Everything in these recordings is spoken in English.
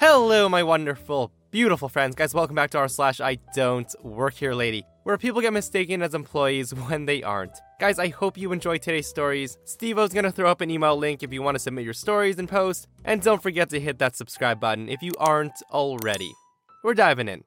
Hello, my wonderful, beautiful friends. Guys, welcome back to our slash I don't work here lady, where people get mistaken as employees when they aren't. Guys, I hope you enjoyed today's stories. Steve O's gonna throw up an email link if you want to submit your stories and posts, And don't forget to hit that subscribe button if you aren't already. We're diving in.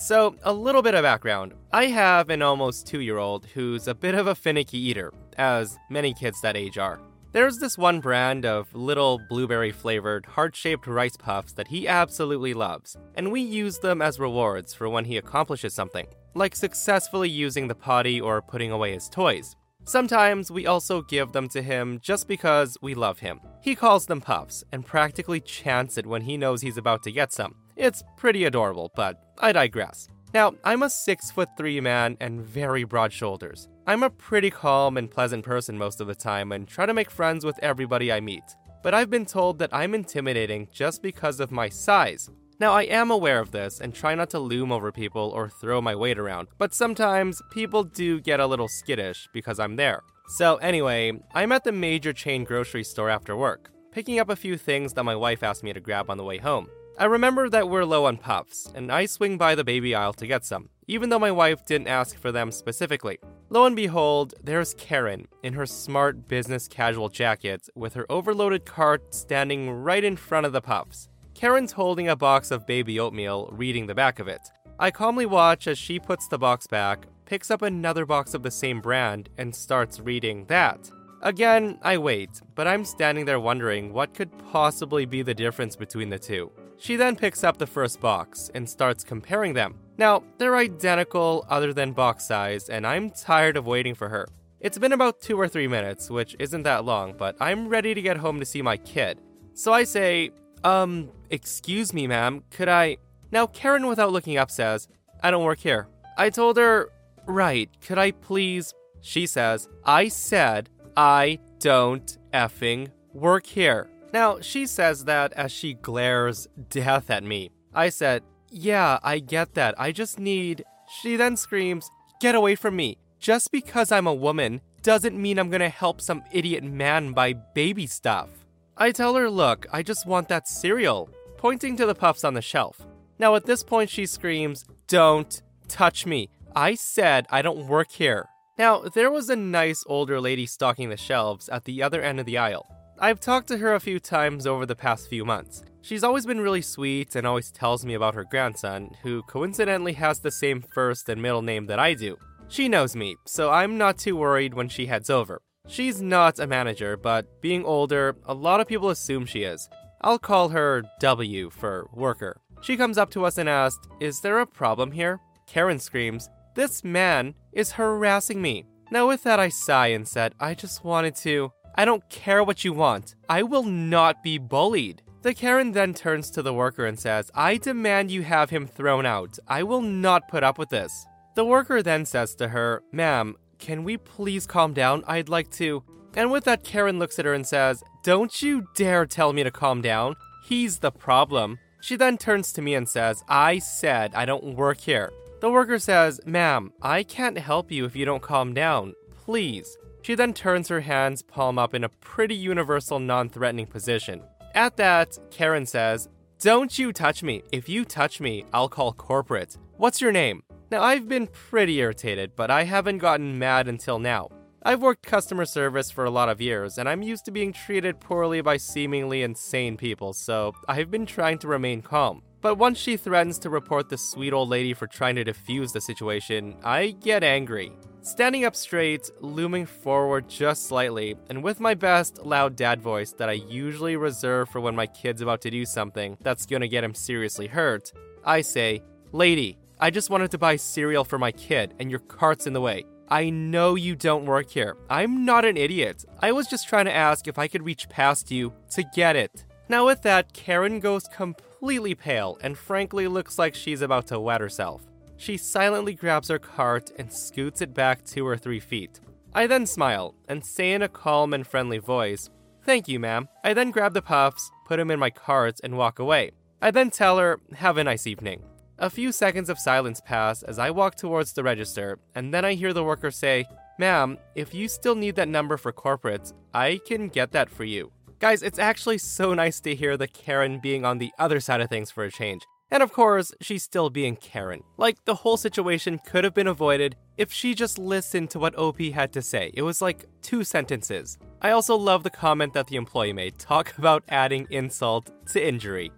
So, a little bit of background. I have an almost two year old who's a bit of a finicky eater, as many kids that age are. There's this one brand of little blueberry flavored, heart shaped rice puffs that he absolutely loves, and we use them as rewards for when he accomplishes something, like successfully using the potty or putting away his toys. Sometimes we also give them to him just because we love him. He calls them puffs and practically chants it when he knows he's about to get some. It's pretty adorable, but I digress. Now, I'm a 6 foot 3 man and very broad shoulders. I'm a pretty calm and pleasant person most of the time and try to make friends with everybody I meet. But I've been told that I'm intimidating just because of my size. Now, I am aware of this and try not to loom over people or throw my weight around, but sometimes people do get a little skittish because I'm there. So, anyway, I'm at the major chain grocery store after work, picking up a few things that my wife asked me to grab on the way home. I remember that we're low on puffs, and I swing by the baby aisle to get some, even though my wife didn't ask for them specifically. Lo and behold, there's Karen in her smart business casual jacket with her overloaded cart standing right in front of the puffs. Karen's holding a box of baby oatmeal, reading the back of it. I calmly watch as she puts the box back, picks up another box of the same brand, and starts reading that. Again, I wait, but I'm standing there wondering what could possibly be the difference between the two. She then picks up the first box and starts comparing them. Now, they're identical other than box size, and I'm tired of waiting for her. It's been about two or three minutes, which isn't that long, but I'm ready to get home to see my kid. So I say, um, excuse me, ma'am, could I. Now, Karen, without looking up, says, I don't work here. I told her, right, could I please. She says, I said, I don't effing work here. Now, she says that as she glares death at me. I said, Yeah, I get that. I just need. She then screams, Get away from me. Just because I'm a woman doesn't mean I'm gonna help some idiot man buy baby stuff. I tell her, Look, I just want that cereal, pointing to the puffs on the shelf. Now, at this point, she screams, Don't touch me. I said I don't work here. Now, there was a nice older lady stocking the shelves at the other end of the aisle. I've talked to her a few times over the past few months. She's always been really sweet and always tells me about her grandson, who coincidentally has the same first and middle name that I do. She knows me, so I'm not too worried when she heads over. She's not a manager, but being older, a lot of people assume she is. I'll call her W for worker. She comes up to us and asks, Is there a problem here? Karen screams, This man is harassing me. Now, with that, I sigh and said, I just wanted to. I don't care what you want. I will not be bullied. The Karen then turns to the worker and says, I demand you have him thrown out. I will not put up with this. The worker then says to her, Ma'am, can we please calm down? I'd like to. And with that, Karen looks at her and says, Don't you dare tell me to calm down. He's the problem. She then turns to me and says, I said I don't work here. The worker says, Ma'am, I can't help you if you don't calm down. Please. She then turns her hands palm up in a pretty universal non threatening position. At that, Karen says, Don't you touch me. If you touch me, I'll call corporate. What's your name? Now, I've been pretty irritated, but I haven't gotten mad until now. I've worked customer service for a lot of years, and I'm used to being treated poorly by seemingly insane people, so I've been trying to remain calm. But once she threatens to report the sweet old lady for trying to defuse the situation, I get angry. Standing up straight, looming forward just slightly, and with my best loud dad voice that I usually reserve for when my kid's about to do something that's gonna get him seriously hurt, I say, Lady, I just wanted to buy cereal for my kid, and your cart's in the way. I know you don't work here. I'm not an idiot. I was just trying to ask if I could reach past you to get it. Now, with that, Karen goes completely pale and frankly looks like she's about to wet herself. She silently grabs her cart and scoots it back two or three feet. I then smile and say in a calm and friendly voice, Thank you, ma'am. I then grab the puffs, put them in my cart, and walk away. I then tell her, Have a nice evening. A few seconds of silence pass as I walk towards the register, and then I hear the worker say, Ma'am, if you still need that number for corporate, I can get that for you. Guys, it's actually so nice to hear the Karen being on the other side of things for a change. And of course, she's still being Karen. Like, the whole situation could have been avoided if she just listened to what OP had to say. It was like two sentences. I also love the comment that the employee made talk about adding insult to injury.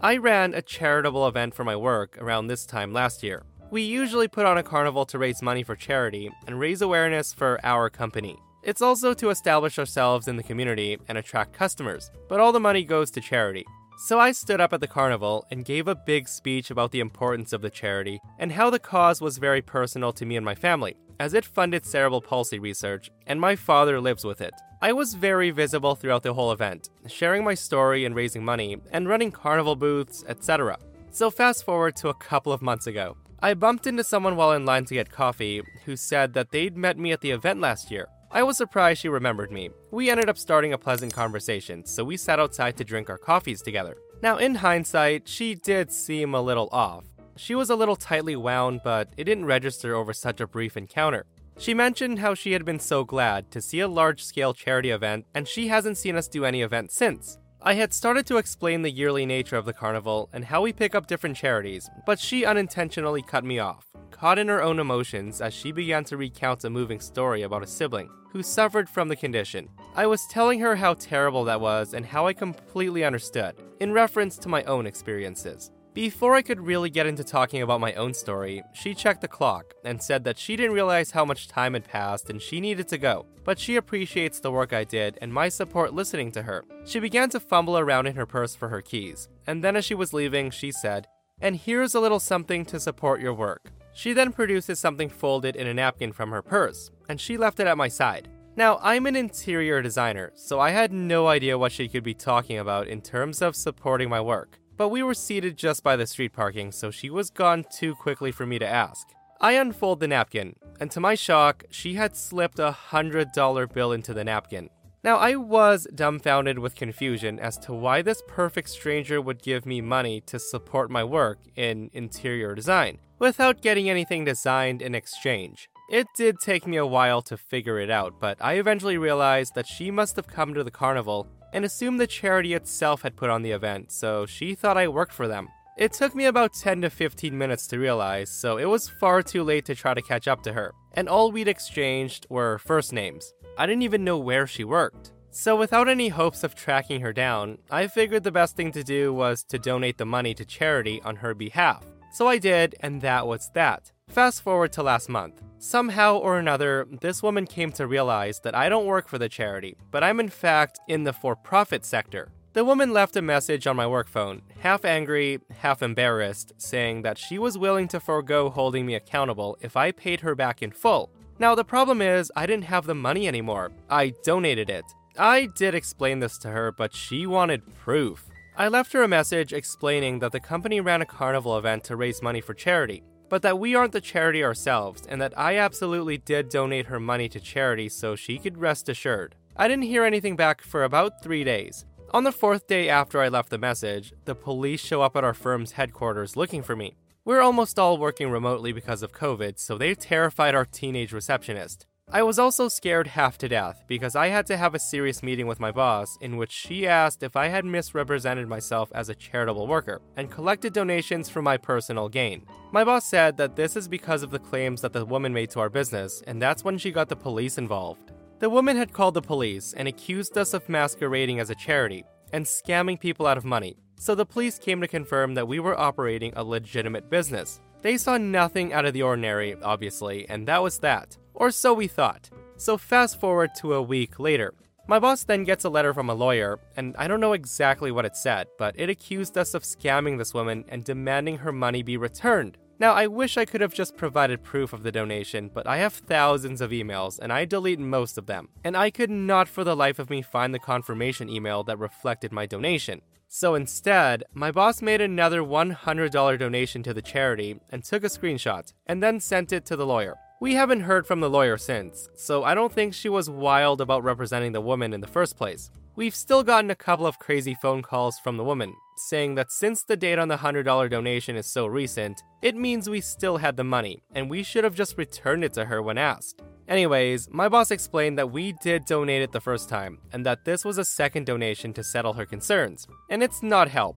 I ran a charitable event for my work around this time last year. We usually put on a carnival to raise money for charity and raise awareness for our company. It's also to establish ourselves in the community and attract customers, but all the money goes to charity. So I stood up at the carnival and gave a big speech about the importance of the charity and how the cause was very personal to me and my family, as it funded cerebral palsy research, and my father lives with it. I was very visible throughout the whole event, sharing my story and raising money, and running carnival booths, etc. So fast forward to a couple of months ago. I bumped into someone while in line to get coffee who said that they'd met me at the event last year I was surprised she remembered me. We ended up starting a pleasant conversation, so we sat outside to drink our coffees together. Now, in hindsight, she did seem a little off. She was a little tightly wound, but it didn't register over such a brief encounter. She mentioned how she had been so glad to see a large scale charity event, and she hasn't seen us do any event since. I had started to explain the yearly nature of the carnival and how we pick up different charities, but she unintentionally cut me off, caught in her own emotions as she began to recount a moving story about a sibling who suffered from the condition. I was telling her how terrible that was and how I completely understood, in reference to my own experiences. Before I could really get into talking about my own story, she checked the clock and said that she didn't realize how much time had passed and she needed to go, but she appreciates the work I did and my support listening to her. She began to fumble around in her purse for her keys, and then as she was leaving, she said, And here's a little something to support your work. She then produces something folded in a napkin from her purse, and she left it at my side. Now, I'm an interior designer, so I had no idea what she could be talking about in terms of supporting my work but we were seated just by the street parking, so she was gone too quickly for me to ask. I unfold the napkin, and to my shock, she had slipped a hundred dollar bill into the napkin. Now, I was dumbfounded with confusion as to why this perfect stranger would give me money to support my work in interior design without getting anything designed in exchange. It did take me a while to figure it out, but I eventually realized that she must have come to the carnival and assumed the charity itself had put on the event, so she thought I worked for them. It took me about 10 to 15 minutes to realize, so it was far too late to try to catch up to her, and all we'd exchanged were first names. I didn't even know where she worked. So, without any hopes of tracking her down, I figured the best thing to do was to donate the money to charity on her behalf. So I did, and that was that. Fast forward to last month. Somehow or another, this woman came to realize that I don't work for the charity, but I'm in fact in the for profit sector. The woman left a message on my work phone, half angry, half embarrassed, saying that she was willing to forego holding me accountable if I paid her back in full. Now, the problem is, I didn't have the money anymore. I donated it. I did explain this to her, but she wanted proof. I left her a message explaining that the company ran a carnival event to raise money for charity but that we aren't the charity ourselves, and that I absolutely did donate her money to charity so she could rest assured. I didn't hear anything back for about three days. On the fourth day after I left the message, the police show up at our firm's headquarters looking for me. We're almost all working remotely because of COVID, so they terrified our teenage receptionist. I was also scared half to death because I had to have a serious meeting with my boss in which she asked if I had misrepresented myself as a charitable worker and collected donations for my personal gain. My boss said that this is because of the claims that the woman made to our business, and that's when she got the police involved. The woman had called the police and accused us of masquerading as a charity and scamming people out of money, so the police came to confirm that we were operating a legitimate business. They saw nothing out of the ordinary, obviously, and that was that. Or so we thought. So fast forward to a week later. My boss then gets a letter from a lawyer, and I don't know exactly what it said, but it accused us of scamming this woman and demanding her money be returned. Now, I wish I could have just provided proof of the donation, but I have thousands of emails and I delete most of them. And I could not for the life of me find the confirmation email that reflected my donation. So instead, my boss made another $100 donation to the charity and took a screenshot, and then sent it to the lawyer. We haven't heard from the lawyer since, so I don't think she was wild about representing the woman in the first place. We've still gotten a couple of crazy phone calls from the woman, saying that since the date on the $100 donation is so recent, it means we still had the money, and we should have just returned it to her when asked. Anyways, my boss explained that we did donate it the first time, and that this was a second donation to settle her concerns, and it's not help.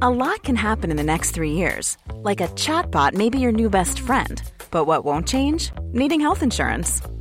A lot can happen in the next three years. Like a chatbot may be your new best friend. But what won't change? Needing health insurance.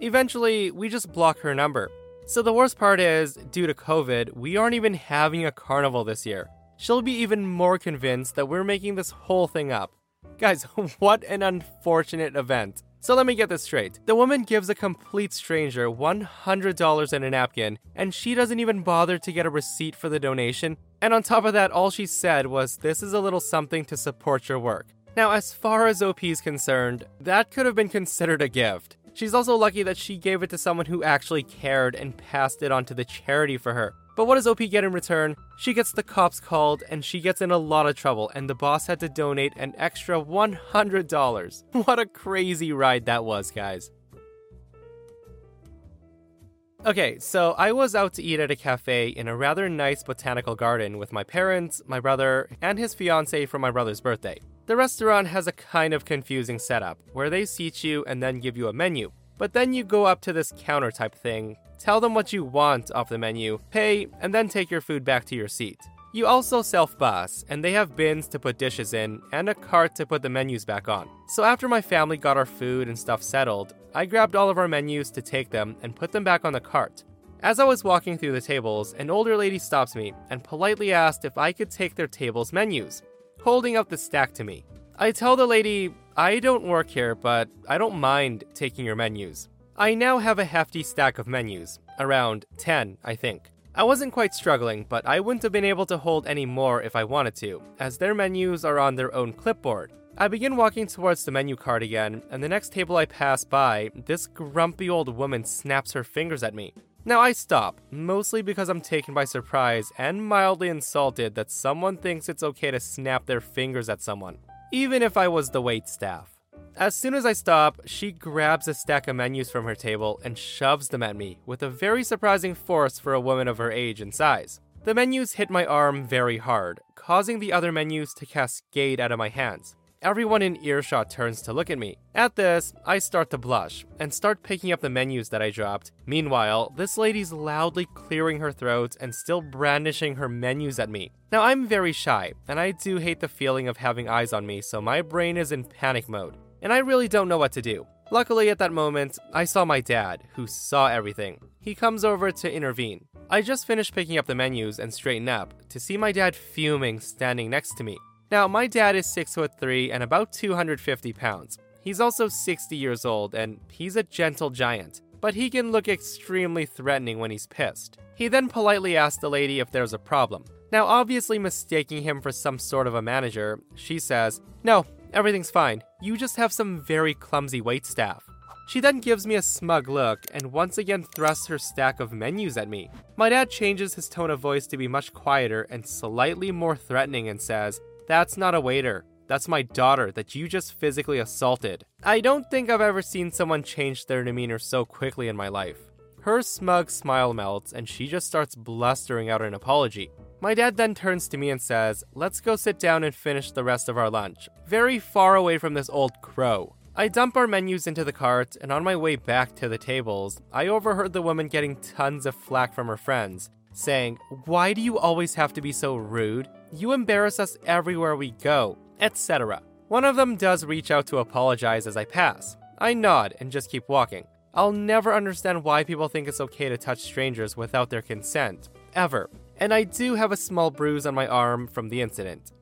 Eventually, we just block her number. So the worst part is, due to COVID, we aren't even having a carnival this year. She'll be even more convinced that we're making this whole thing up. Guys, what an unfortunate event. So let me get this straight. The woman gives a complete stranger $100 in a napkin, and she doesn't even bother to get a receipt for the donation. And on top of that, all she said was, This is a little something to support your work. Now, as far as OP is concerned, that could have been considered a gift. She's also lucky that she gave it to someone who actually cared and passed it on to the charity for her. But what does OP get in return? She gets the cops called and she gets in a lot of trouble, and the boss had to donate an extra $100. What a crazy ride that was, guys. Okay, so I was out to eat at a cafe in a rather nice botanical garden with my parents, my brother, and his fiance for my brother's birthday. The restaurant has a kind of confusing setup where they seat you and then give you a menu. But then you go up to this counter type thing, tell them what you want off the menu, pay, and then take your food back to your seat. You also self bus, and they have bins to put dishes in and a cart to put the menus back on. So after my family got our food and stuff settled, I grabbed all of our menus to take them and put them back on the cart. As I was walking through the tables, an older lady stops me and politely asked if I could take their table's menus, holding out the stack to me. I tell the lady, I don't work here, but I don't mind taking your menus. I now have a hefty stack of menus, around 10, I think. I wasn't quite struggling, but I wouldn't have been able to hold any more if I wanted to, as their menus are on their own clipboard. I begin walking towards the menu card again, and the next table I pass by, this grumpy old woman snaps her fingers at me. Now I stop, mostly because I'm taken by surprise and mildly insulted that someone thinks it's okay to snap their fingers at someone, even if I was the wait staff. As soon as I stop, she grabs a stack of menus from her table and shoves them at me with a very surprising force for a woman of her age and size. The menus hit my arm very hard, causing the other menus to cascade out of my hands. Everyone in earshot turns to look at me. At this, I start to blush and start picking up the menus that I dropped. Meanwhile, this lady's loudly clearing her throat and still brandishing her menus at me. Now, I'm very shy, and I do hate the feeling of having eyes on me, so my brain is in panic mode and I really don't know what to do. Luckily, at that moment, I saw my dad, who saw everything. He comes over to intervene. I just finished picking up the menus and straighten up to see my dad fuming standing next to me. Now, my dad is 6 foot 3 and about 250 pounds. He's also 60 years old and he's a gentle giant, but he can look extremely threatening when he's pissed. He then politely asks the lady if there's a problem. Now, obviously mistaking him for some sort of a manager, she says, No, Everything's fine. You just have some very clumsy wait staff. She then gives me a smug look and once again thrusts her stack of menus at me. My dad changes his tone of voice to be much quieter and slightly more threatening and says, That's not a waiter. that's my daughter that you just physically assaulted. I don't think I've ever seen someone change their demeanor so quickly in my life. Her smug smile melts and she just starts blustering out an apology. My dad then turns to me and says, Let's go sit down and finish the rest of our lunch, very far away from this old crow. I dump our menus into the cart, and on my way back to the tables, I overheard the woman getting tons of flack from her friends, saying, Why do you always have to be so rude? You embarrass us everywhere we go, etc. One of them does reach out to apologize as I pass. I nod and just keep walking. I'll never understand why people think it's okay to touch strangers without their consent. Ever and I do have a small bruise on my arm from the incident.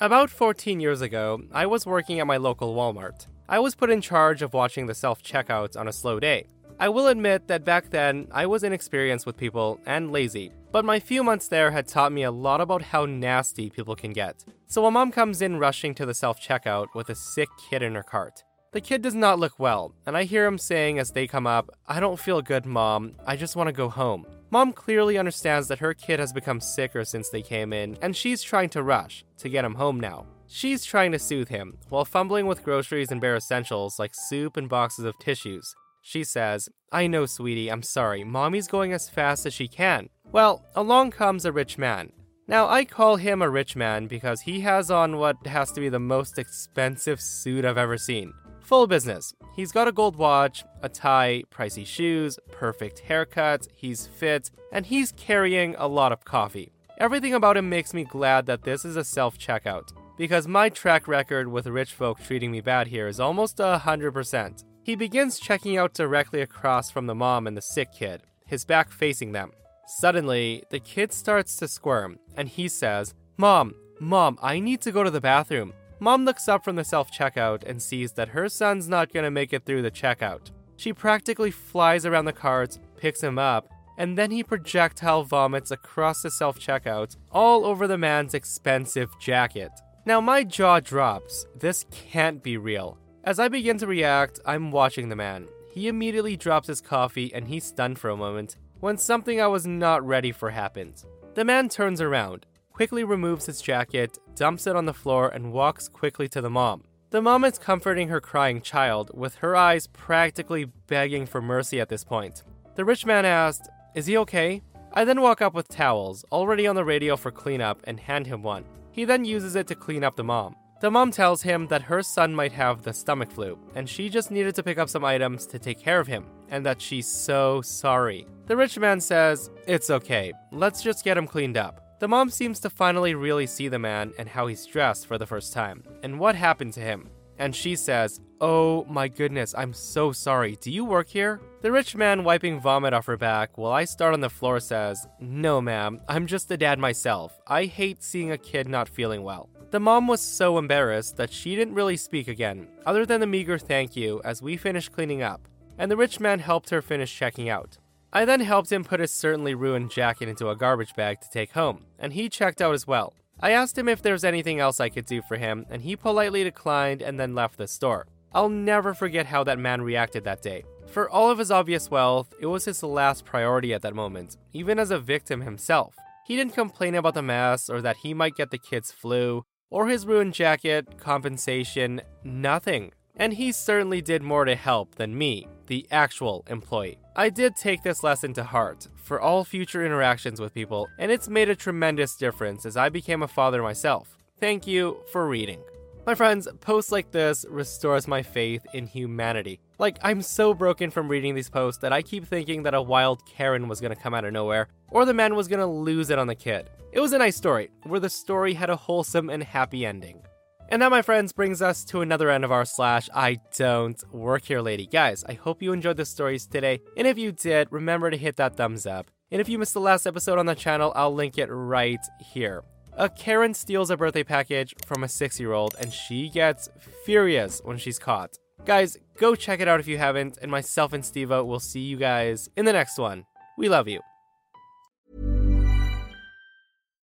About 14 years ago, I was working at my local Walmart. I was put in charge of watching the self checkouts on a slow day. I will admit that back then I was inexperienced with people and lazy, but my few months there had taught me a lot about how nasty people can get. So a mom comes in rushing to the self checkout with a sick kid in her cart. The kid does not look well, and I hear him saying as they come up, I don't feel good, mom. I just want to go home. Mom clearly understands that her kid has become sicker since they came in, and she's trying to rush to get him home now. She's trying to soothe him while fumbling with groceries and bare essentials like soup and boxes of tissues. She says, I know, sweetie, I'm sorry. Mommy's going as fast as she can. Well, along comes a rich man. Now, I call him a rich man because he has on what has to be the most expensive suit I've ever seen. Full business. He's got a gold watch, a tie, pricey shoes, perfect haircut, he's fit, and he's carrying a lot of coffee. Everything about him makes me glad that this is a self checkout, because my track record with rich folk treating me bad here is almost a 100%. He begins checking out directly across from the mom and the sick kid, his back facing them. Suddenly, the kid starts to squirm, and he says, Mom, Mom, I need to go to the bathroom. Mom looks up from the self checkout and sees that her son's not gonna make it through the checkout. She practically flies around the carts, picks him up, and then he projectile vomits across the self checkout all over the man's expensive jacket. Now, my jaw drops. This can't be real. As I begin to react, I'm watching the man. He immediately drops his coffee and he's stunned for a moment when something I was not ready for happens. The man turns around, quickly removes his jacket, dumps it on the floor, and walks quickly to the mom. The mom is comforting her crying child, with her eyes practically begging for mercy at this point. The rich man asked, Is he okay? I then walk up with towels, already on the radio for cleanup, and hand him one. He then uses it to clean up the mom. The mom tells him that her son might have the stomach flu, and she just needed to pick up some items to take care of him, and that she's so sorry. The rich man says, It's okay, let's just get him cleaned up. The mom seems to finally really see the man and how he's dressed for the first time, and what happened to him. And she says, Oh my goodness, I'm so sorry. Do you work here? The rich man, wiping vomit off her back while I start on the floor, says, No, ma'am, I'm just a dad myself. I hate seeing a kid not feeling well. The mom was so embarrassed that she didn't really speak again, other than a meager thank you as we finished cleaning up, and the rich man helped her finish checking out. I then helped him put his certainly ruined jacket into a garbage bag to take home, and he checked out as well. I asked him if there was anything else I could do for him, and he politely declined and then left the store. I'll never forget how that man reacted that day. For all of his obvious wealth, it was his last priority at that moment, even as a victim himself. He didn't complain about the mess or that he might get the kid's flu, or his ruined jacket, compensation, nothing. And he certainly did more to help than me, the actual employee. I did take this lesson to heart for all future interactions with people, and it's made a tremendous difference as I became a father myself. Thank you for reading. My friends, posts like this restores my faith in humanity. Like, I'm so broken from reading these posts that I keep thinking that a wild Karen was gonna come out of nowhere, or the man was gonna lose it on the kid. It was a nice story, where the story had a wholesome and happy ending. And that, my friends, brings us to another end of our slash I don't work here lady. Guys, I hope you enjoyed the stories today. And if you did, remember to hit that thumbs up. And if you missed the last episode on the channel, I'll link it right here. A Karen steals a birthday package from a six year old, and she gets furious when she's caught. Guys, go check it out if you haven't, and myself and Stevo will see you guys in the next one. We love you.